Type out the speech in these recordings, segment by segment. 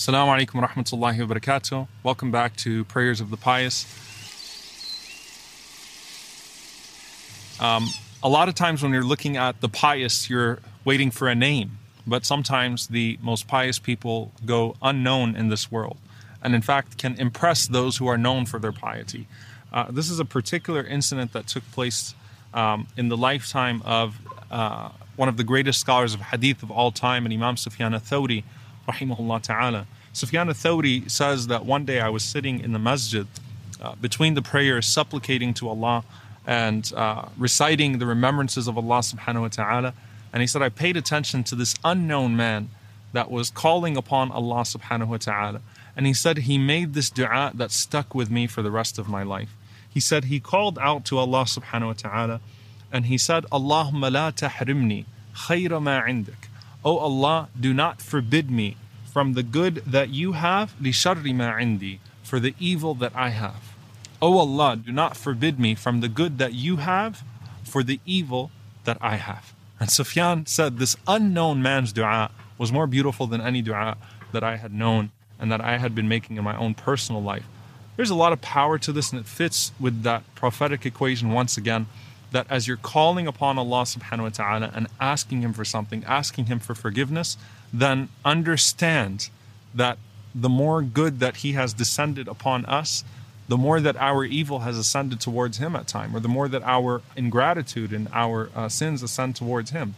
Assalamu alaikum wa rahmatullahi wa barakatuh. Welcome back to Prayers of the Pious. Um, a lot of times when you're looking at the pious, you're waiting for a name, but sometimes the most pious people go unknown in this world and, in fact, can impress those who are known for their piety. Uh, this is a particular incident that took place um, in the lifetime of uh, one of the greatest scholars of hadith of all time, and Imam Sufyan al-Thawri, rahimahullah ta'ala. Sufyan al-Thawri says that one day I was sitting in the masjid uh, between the prayers, supplicating to Allah and uh, reciting the remembrances of Allah subhanahu wa ta'ala. And he said, I paid attention to this unknown man that was calling upon Allah subhanahu wa ta'ala. And he said he made this dua that stuck with me for the rest of my life. He said he called out to Allah subhanahu wa ta'ala and he said, Allahumma la tahrimni khayra ma indak. Oh Allah, do not forbid me from the good that you have, sharri ma indi, for the evil that I have. Oh Allah, do not forbid me from the good that you have, for the evil that I have. And Sufyan said, This unknown man's dua was more beautiful than any dua that I had known and that I had been making in my own personal life. There's a lot of power to this, and it fits with that prophetic equation once again that as you're calling upon Allah subhanahu wa ta'ala and asking Him for something, asking Him for forgiveness, then understand that the more good that He has descended upon us, the more that our evil has ascended towards Him at time, or the more that our ingratitude and our uh, sins ascend towards Him.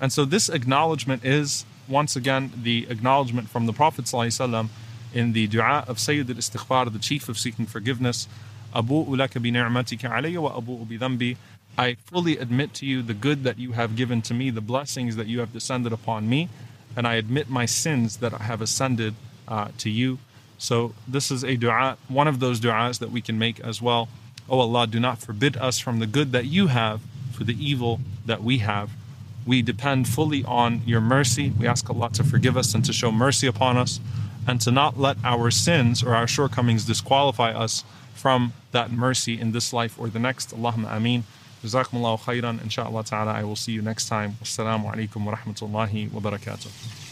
And so this acknowledgement is, once again, the acknowledgement from the Prophet ﷺ in the dua of Sayyid al-Istighfar, the chief of seeking forgiveness, أبوء لك بنعمتك علي وأبوء بذنبي I fully admit to you the good that you have given to me, the blessings that you have descended upon me, and I admit my sins that I have ascended uh, to you. So this is a dua, one of those du'as that we can make as well. Oh Allah, do not forbid us from the good that you have for the evil that we have. We depend fully on your mercy. We ask Allah to forgive us and to show mercy upon us and to not let our sins or our shortcomings disqualify us from that mercy in this life or the next. Allahumma ameen. Jazakumullahu khairan. Inshallah ta'ala, I will see you next time. Alaikum wa rahmatullahi wa barakatuh.